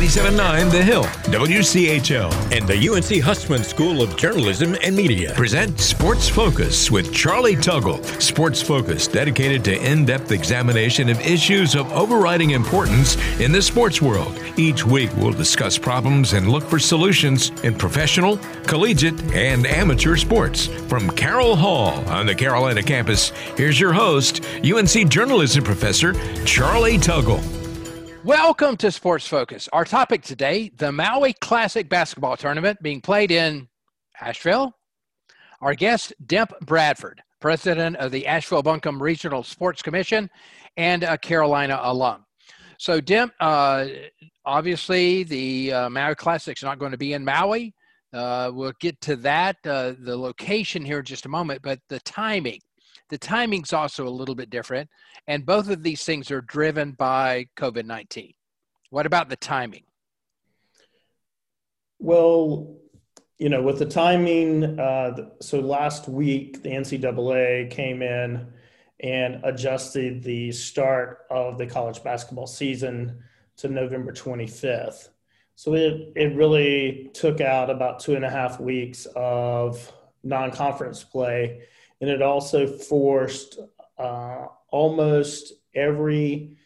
97.9 The Hill, WCHL, and the UNC Hussman School of Journalism and Media present Sports Focus with Charlie Tuggle. Sports Focus dedicated to in depth examination of issues of overriding importance in the sports world. Each week, we'll discuss problems and look for solutions in professional, collegiate, and amateur sports. From Carroll Hall on the Carolina campus, here's your host, UNC journalism professor Charlie Tuggle. Welcome to Sports Focus. Our topic today the Maui Classic Basketball Tournament being played in Asheville. Our guest, Demp Bradford, president of the Asheville Buncombe Regional Sports Commission and a Carolina alum. So, Demp, uh, obviously the uh, Maui Classic is not going to be in Maui. Uh, we'll get to that, uh, the location here in just a moment, but the timing. The timing's also a little bit different, and both of these things are driven by COVID 19. What about the timing? Well, you know, with the timing, uh, so last week the NCAA came in and adjusted the start of the college basketball season to November 25th. So it, it really took out about two and a half weeks of non conference play and it also forced uh, almost every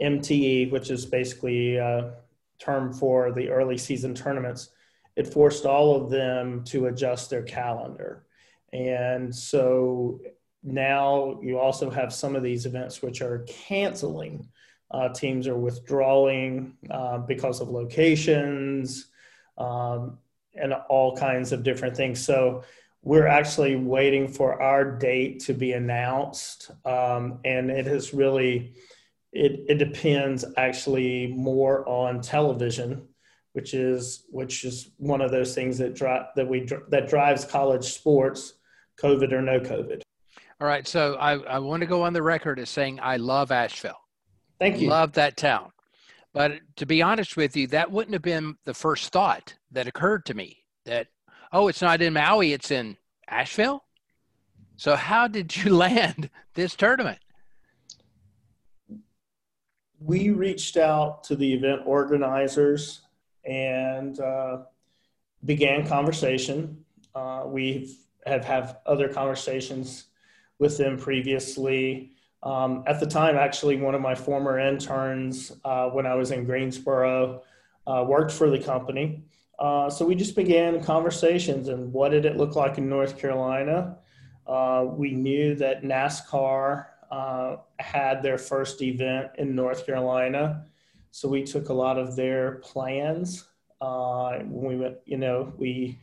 MTE, which is basically a term for the early season tournaments, it forced all of them to adjust their calendar. And so now you also have some of these events which are canceling. Uh, teams are withdrawing uh, because of locations um, and all kinds of different things. So we're actually waiting for our date to be announced um, and it has really it, it depends actually more on television which is which is one of those things that drive that we that drives college sports covid or no covid. All right so i, I want to go on the record as saying i love asheville. Thank you. Love that town. But to be honest with you that wouldn't have been the first thought that occurred to me that oh, it's not in Maui, it's in Asheville. So, how did you land this tournament? We reached out to the event organizers and uh, began conversation. Uh, we have had other conversations with them previously. Um, at the time, actually, one of my former interns uh, when I was in Greensboro uh, worked for the company. Uh, so we just began conversations and what did it look like in North Carolina? Uh, we knew that NASCAR uh, had their first event in North Carolina. So we took a lot of their plans. Uh, when we went, you know, we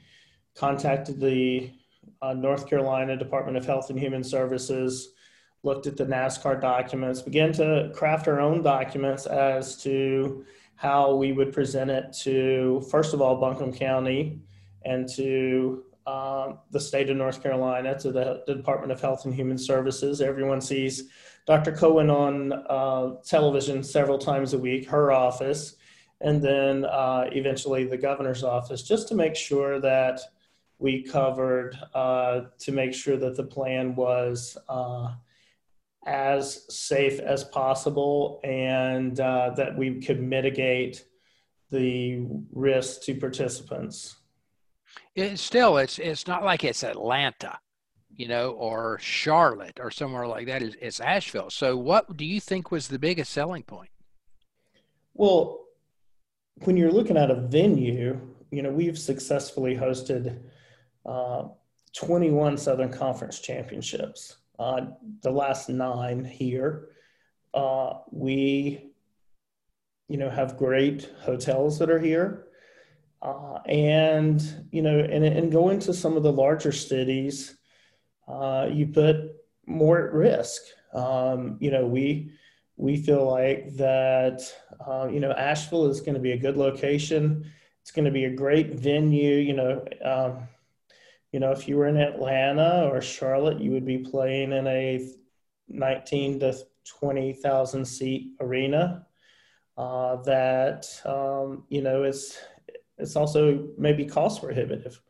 contacted the uh, North Carolina Department of Health and Human Services, looked at the NASCAR documents, began to craft our own documents as to how we would present it to, first of all, Buncombe County and to um, the state of North Carolina, to the, the, Department of Health and Human Services. Everyone sees Dr. Cohen on uh, television several times a week, her office, and then uh, eventually the governor's office, just to make sure that we covered, uh, to make sure that the plan was uh, as safe as possible and uh, that we could mitigate the risk to participants. Still, it's it's not like it's Atlanta, you know, or Charlotte or somewhere like that. It's, it's Asheville. So, what do you think was the biggest selling point? Well, when you're looking at a venue, you know, we've successfully hosted uh, 21 Southern Conference championships uh, the last nine here. Uh, we, you know, have great hotels that are here. Uh, and, you know, and, and going to some of the larger cities, uh, you put more at risk. Um, you know, we, we feel like that, uh, you know, Asheville is going to be a good location. It's going to be a great venue. You know, um, you know, if you were in Atlanta or Charlotte, you would be playing in a 19 to 20,000 seat arena. Uh, that um, you know it's it's also maybe cost prohibitive.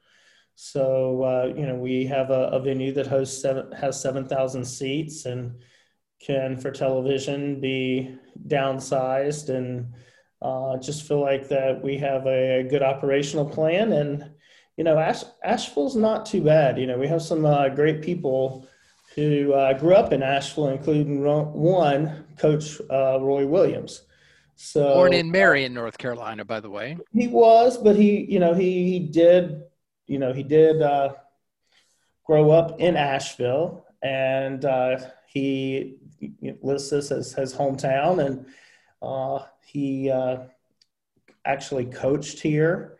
So uh, you know we have a, a, venue that hosts seven has seven thousand seats and can for television be downsized and uh, just feel like that we have a, good operational plan and you know Ash, asheville's not too bad. You know we have some uh, great people who uh, grew up in asheville including one coach uh, roy williams. So born in marion north carolina by the way. He was but he you know he, he did you know he did uh, grow up in asheville and uh, he lists this as his hometown and uh, he uh, actually coached here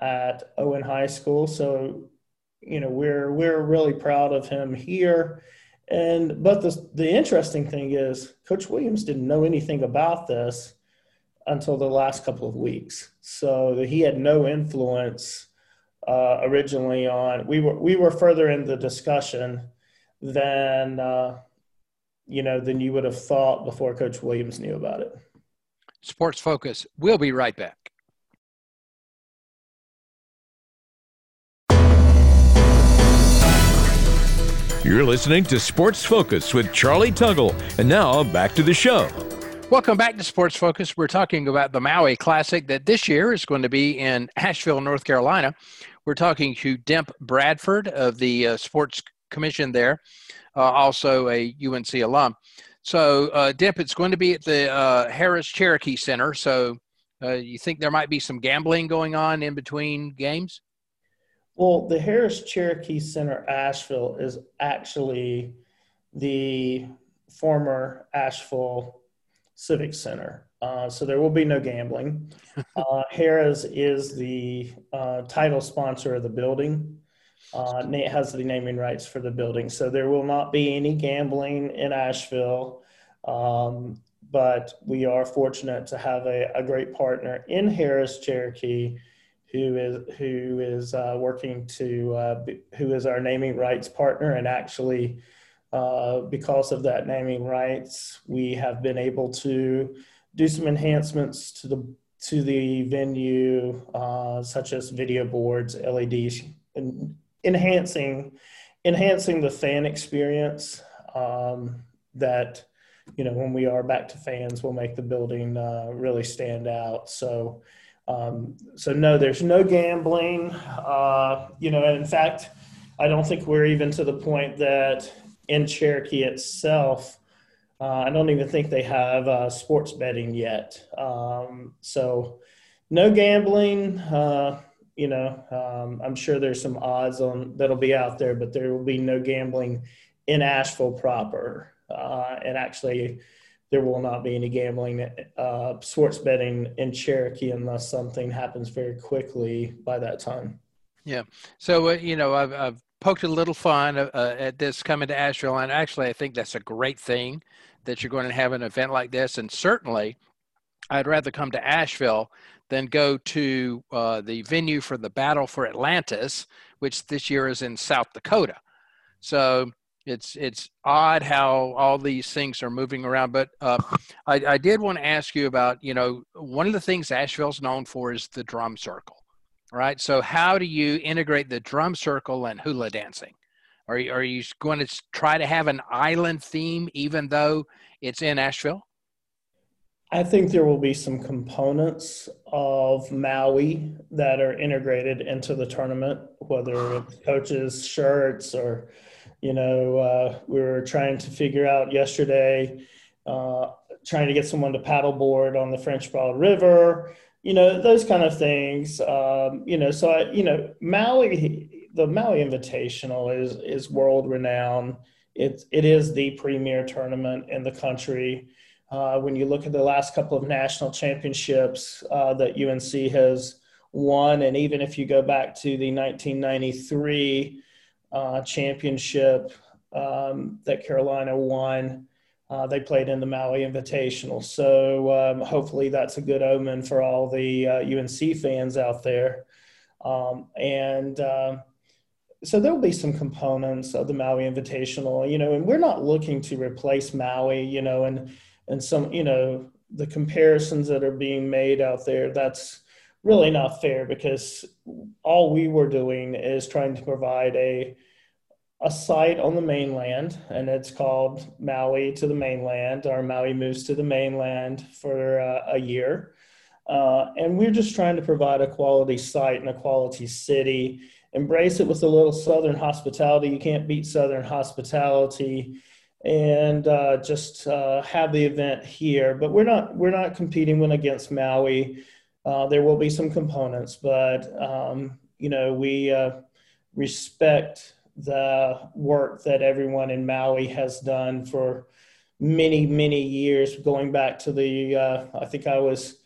at Owen High School. So, you know, we're we're really proud of him here. And but the the interesting thing is, Coach Williams didn't know anything about this until the last couple of weeks. So he had no influence uh, originally on. We were we were further in the discussion than uh, you know than you would have thought before Coach Williams knew about it. Sports Focus. We'll be right back. You're listening to Sports Focus with Charlie Tuggle. And now back to the show. Welcome back to Sports Focus. We're talking about the Maui Classic that this year is going to be in Asheville, North Carolina. We're talking to Demp Bradford of the uh, Sports Commission there, uh, also a UNC alum. So, uh, Demp, it's going to be at the uh, Harrah's Cherokee Center. So, uh, you think there might be some gambling going on in between games? Well, the Harrah's Cherokee Center Asheville is actually the former Asheville Civic Center. Uh, so there will be no gambling. Uh, Harrah's is the uh, title sponsor of the building. Uh, Nate has the naming rights for the building, so there will not be any gambling in Asheville. Um, but we are fortunate to have a, a great partner in Harrah's Cherokee, who is who is uh, working to uh, be, who is our naming rights partner, and actually, uh, because of that naming rights, we have been able to do some enhancements to the to the venue, uh, such as video boards, LEDs, and enhancing enhancing the fan experience um, that you know when we are back to fans we'll make the building uh, really stand out. So um, so no there's no gambling uh, you know and in fact i don't think we're even to the point that in cherokee itself uh, i don't even think they have uh, sports betting yet um, so no gambling uh, you know, um, I'm sure there's some odds on that'll be out there, but there will be no gambling in Asheville proper. Uh, and actually, there will not be any gambling, uh, sports betting in Cherokee unless something happens very quickly by that time. Yeah. So, uh, you know, I've, I've poked a little fun uh, uh, at this coming to Asheville. And actually, I think that's a great thing that you're going to have an event like this. And certainly, I'd rather come to Asheville than go to uh, the venue for the Battle for Atlantis, which this year is in South Dakota. So it's it's odd how all these things are moving around. But uh, I, I did want to ask you about you know one of the things Asheville's known for is the drum circle, right? So how do you integrate the drum circle and hula dancing? Are you, are you going to try to have an island theme even though it's in Asheville? I think there will be some components of Maui that are integrated into the tournament, whether it's coaches' shirts or, you know, uh, we were trying to figure out yesterday, uh, trying to get someone to paddleboard on the French Broad River, you know, those kind of things. Um, you know, so I, you know, Maui, the Maui Invitational is is world renowned. It's it is the premier tournament in the country. Uh, when you look at the last couple of national championships uh, that UNC has won, and even if you go back to the 1993 uh, championship um, that Carolina won, uh, they played in the Maui Invitational. So um, hopefully that's a good omen for all the UNC uh, fans out there. Um, and um, so there'll be some components of the Maui Invitational, you know, and we're not looking to replace Maui, you know, and and some you know the comparisons that are being made out there that's really not fair because all we were doing is trying to provide a a site on the mainland and it's called Maui to the mainland or Maui moves to the mainland for uh, a year Uh, and we're just trying to provide a quality site and a quality city. Embrace it with a little Southern hospitality. You can't beat Southern hospitality, and uh, just uh, have the event here. But we're not we're not competing when against Maui. Uh, there will be some components, but um, you know we uh, respect the work that everyone in Maui has done for many many years, going back to the uh, I think I was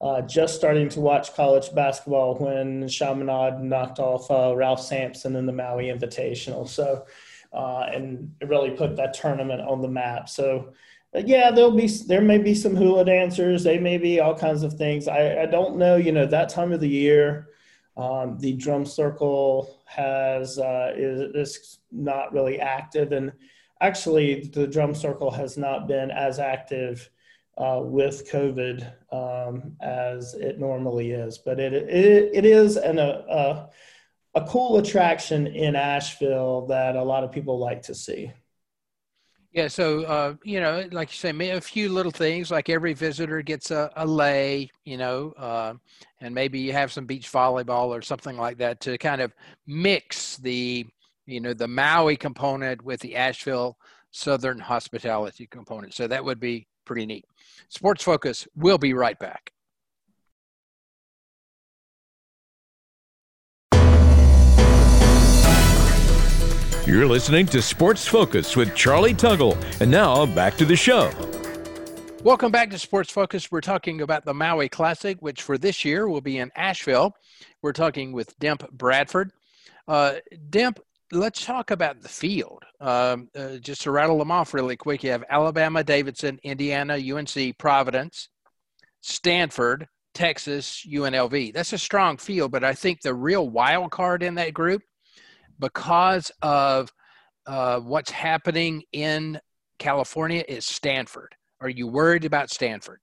uh, just starting to watch college basketball when Chaminade knocked off uh, Ralph Sampson in the Maui Invitational. So, uh, and it really put that tournament on the map. So, uh, yeah, there'll be there may be some hula dancers. They may be all kinds of things. I, I don't know. You know, that time of the year, um, the drum circle has uh, is, is not really active, and actually, the drum circle has not been as active uh, with COVID um, as it normally is. But it, it, it is an, a, a cool attraction in Asheville that a lot of people like to see. Yeah, so uh, you know, like you say, a few little things. Like every visitor gets a, a lei, you know, uh, and maybe you have some beach volleyball or something like that to kind of mix the, you know, the Maui component with the Asheville Southern hospitality component. So that would be pretty neat. Sports Focus, we'll be right back. You're listening to Sports Focus with Charlie Tuggle. And now back to the show. Welcome back to Sports Focus. We're talking about the Maui Classic, which for this year will be in Asheville. We're talking with Demp Bradford. Uh, Demp, let's talk about the field. Um, uh, just to rattle them off really quick, you have Alabama, Davidson, Indiana, UNC, Providence, Stanford, Texas, UNLV. That's a strong field, but I think the real wild card in that group, because of uh, what's happening in California, is Stanford. Are you worried about Stanford?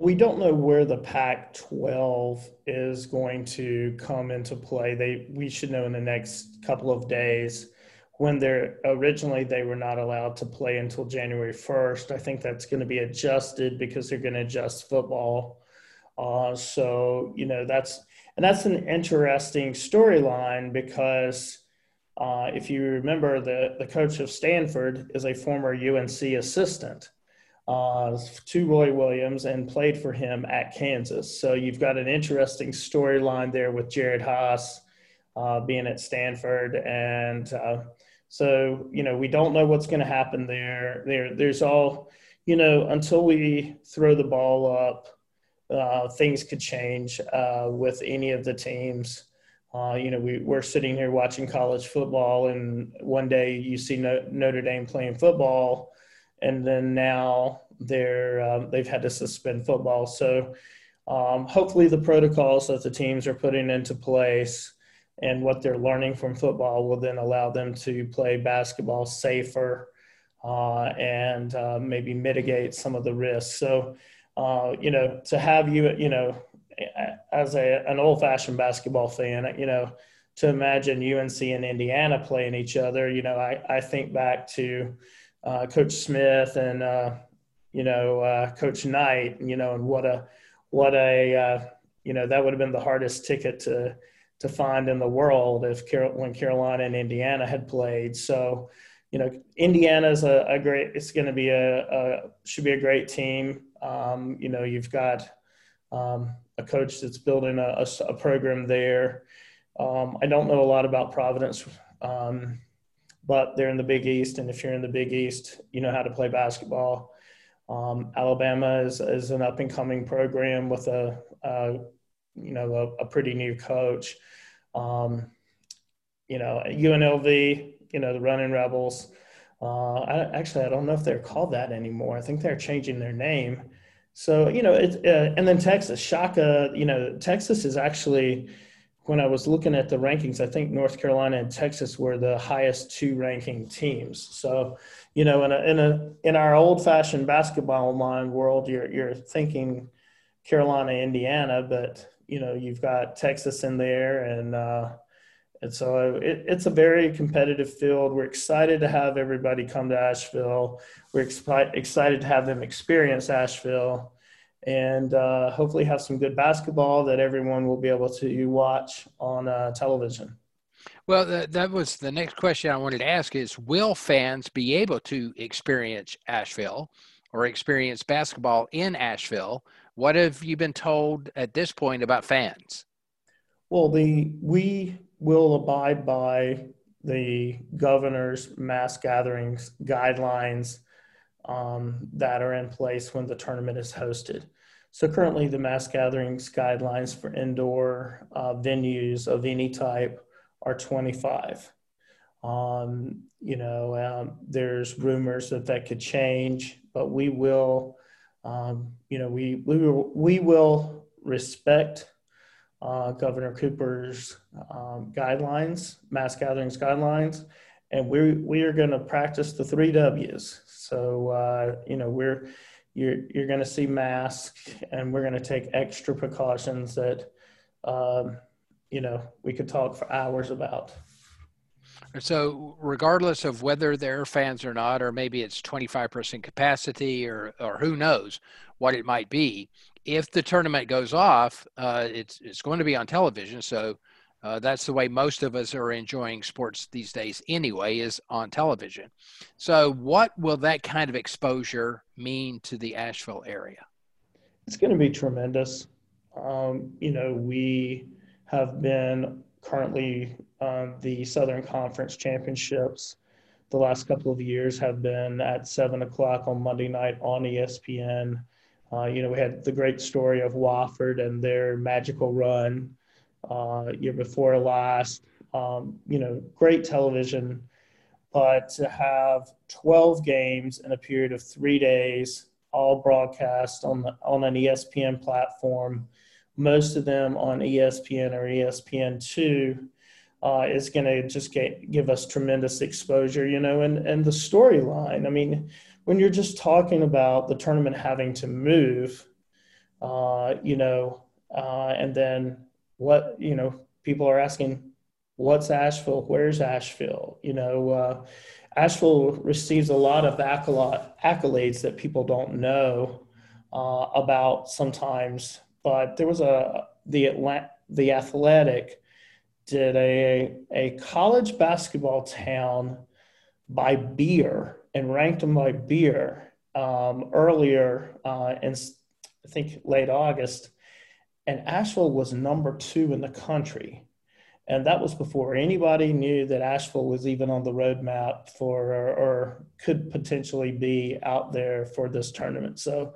we don't know where the Pac 12 is going to come into play. They we should know in the next couple of days when they're originally they were not allowed to play until January 1st. I think that's going to be adjusted because they're going to adjust football. Uh, so you know that's and that's an interesting storyline because uh, if you remember the the coach of Stanford is a former UNC assistant uh, to Roy Williams and played for him at Kansas. So you've got an interesting storyline there with Jerod Haase uh, being at Stanford. And uh, so, you know, we don't know what's going to happen there. There, There's all, you know, until we throw the ball up, uh, things could change uh, with any of the teams. Uh, you know, we, we're sitting here watching college football, and one day you see Notre Dame playing football, and then now they're um, they've had to suspend football. So um, hopefully the protocols that the teams are putting into place and what they're learning from football will then allow them to play basketball safer uh, and uh, maybe mitigate some of the risks. So uh, you know to have you you know as a, an old-fashioned basketball fan, you know to imagine UNC and Indiana playing each other, you know I, I think back to uh, Coach Smith and uh, you know uh, Coach Knight, you know, and what a what a uh, you know that would have been the hardest ticket to to find in the world if Carol, when Carolina and Indiana had played. So, you know, Indiana's a, a great. It's going to be a, a, should be a great team. Um, you know, you've got um, a coach that's building a, a program there. Um, I don't know a lot about Providence. Um, but they're in the Big East, and if you're in the Big East, you know how to play basketball. Um, Alabama is, is an up and coming program with a, a you know a, a, pretty new coach. Um, you know UNLV, you know the Running Rebels. Uh, I, actually, I don't know if they're called that anymore. I think they're changing their name. So you know, it, uh, and then Texas, Shaka. You know, Texas is actually when I was looking at the rankings, I think North Carolina and Texas were the highest two ranking teams. So, you know, in a in a in our old fashioned basketball mind world, you're you're thinking Carolina, Indiana, but you know you've got Texas in there, and uh, and so it, it's a very competitive field. We're excited to have everybody come to Asheville. We're expi- excited to have them experience Asheville, and uh, hopefully have some good basketball that everyone will be able to watch on uh, television. Well, that, that was the next question I wanted to ask is will fans be able to experience Asheville or experience basketball in Asheville? What have you been told at this point about fans? Well, the we will abide by the governor's mass gatherings guidelines um, that are in place when the tournament is hosted. So currently, the mass gatherings guidelines for indoor uh, venues of any type are 25. Um, you know, um, there's rumors that that could change, but we will, um, you know, we we will, we will respect uh, Governor Cooper's um, guidelines, mass gatherings guidelines, and we we are going to practice the three W's. So uh, you know we're you're you're going to see masks, and we're going to take extra precautions that um, you know we could talk for hours about. So, regardless of whether they're fans or not, or maybe it's 25% capacity, or or who knows what it might be, if the tournament goes off, uh, it's it's going to be on television. So uh, that's the way most of us are enjoying sports these days anyway, is on television. So what will that kind of exposure mean to the Asheville area? It's going to be tremendous. Um, you know, we have been currently um, the Southern Conference Championships. The last couple of years have been at seven o'clock on Monday night on ESPN. Uh, you know, we had the great story of Wofford and their magical run uh, year before last. Um, you know, great television, but to have 12 games in a period of three days, all broadcast on the, on an ESPN platform, most of them on ESPN or ESPN two. Uh, is going to just get, give us tremendous exposure, you know, and, and the storyline. I mean, when you're just talking about the tournament having to move, uh, you know, uh, and then what, you know, people are asking, what's Asheville? Where's Asheville? You know, uh, Asheville receives a lot of accolades that people don't know uh, about sometimes. But there was a the the Athletic did a a college basketball town by beer and ranked them by beer um, earlier uh, in, I think, late August. And Asheville was number two in the country. And that was before anybody knew that Asheville was even on the roadmap for or, or could potentially be out there for this tournament. So,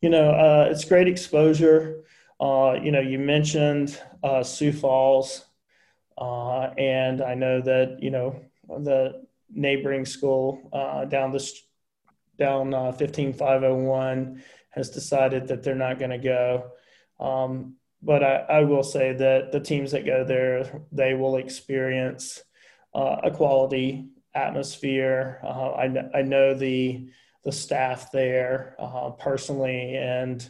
you know, uh, it's great exposure. Uh, you know, you mentioned uh, Sioux Falls, uh, and I know that you know the neighboring school uh, down the down uh, 15501 has decided that they're not going to go. Um, but I, I, will say that the teams that go there, they will experience uh, a quality atmosphere. Uh, I, I know the the staff there uh, personally, and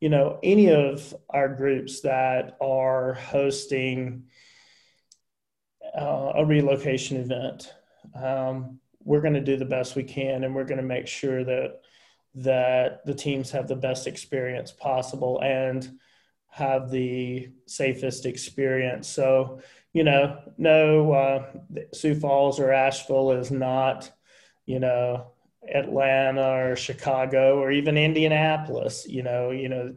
you know any of our groups that are hosting uh, a relocation event um, we're going to do the best we can, and we're going to make sure that that the teams have the best experience possible and have the safest experience. So, you know, no, uh, Sioux Falls or Asheville is not, you know, Atlanta or Chicago or even Indianapolis. You know, you know,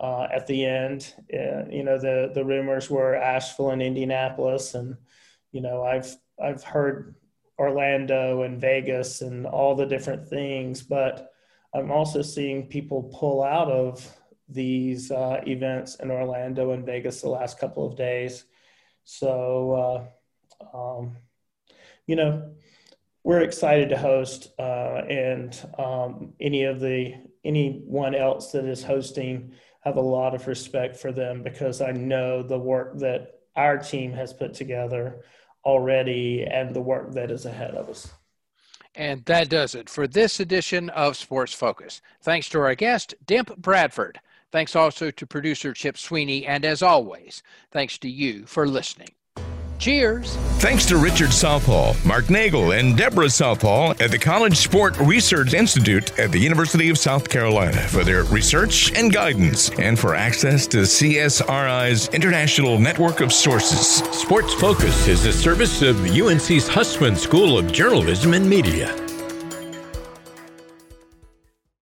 uh, at the end, uh, you know, the the rumors were Asheville and Indianapolis, and you know, I've I've heard Orlando and Vegas and all the different things, but I'm also seeing people pull out of these uh, events in Orlando and Vegas the last couple of days. So, uh, um, you know, we're excited to host, uh, and um, any of the anyone else that is hosting have a lot of respect for them because I know the work that our team has put together already and the work that is ahead of us. And that does it for this edition of Sports Focus. Thanks to our guest, Demp Bradford. Thanks also to producer Chip Sweeney. And as always, thanks to you for listening. Cheers. Thanks to Richard Southall, Mark Nagel, and Deborah Southall at the College Sport Research Institute at the University of South Carolina for their research and guidance and for access to CSRI's international network of sources. Sports Focus is a service of UNC's Hussman School of Journalism and Media.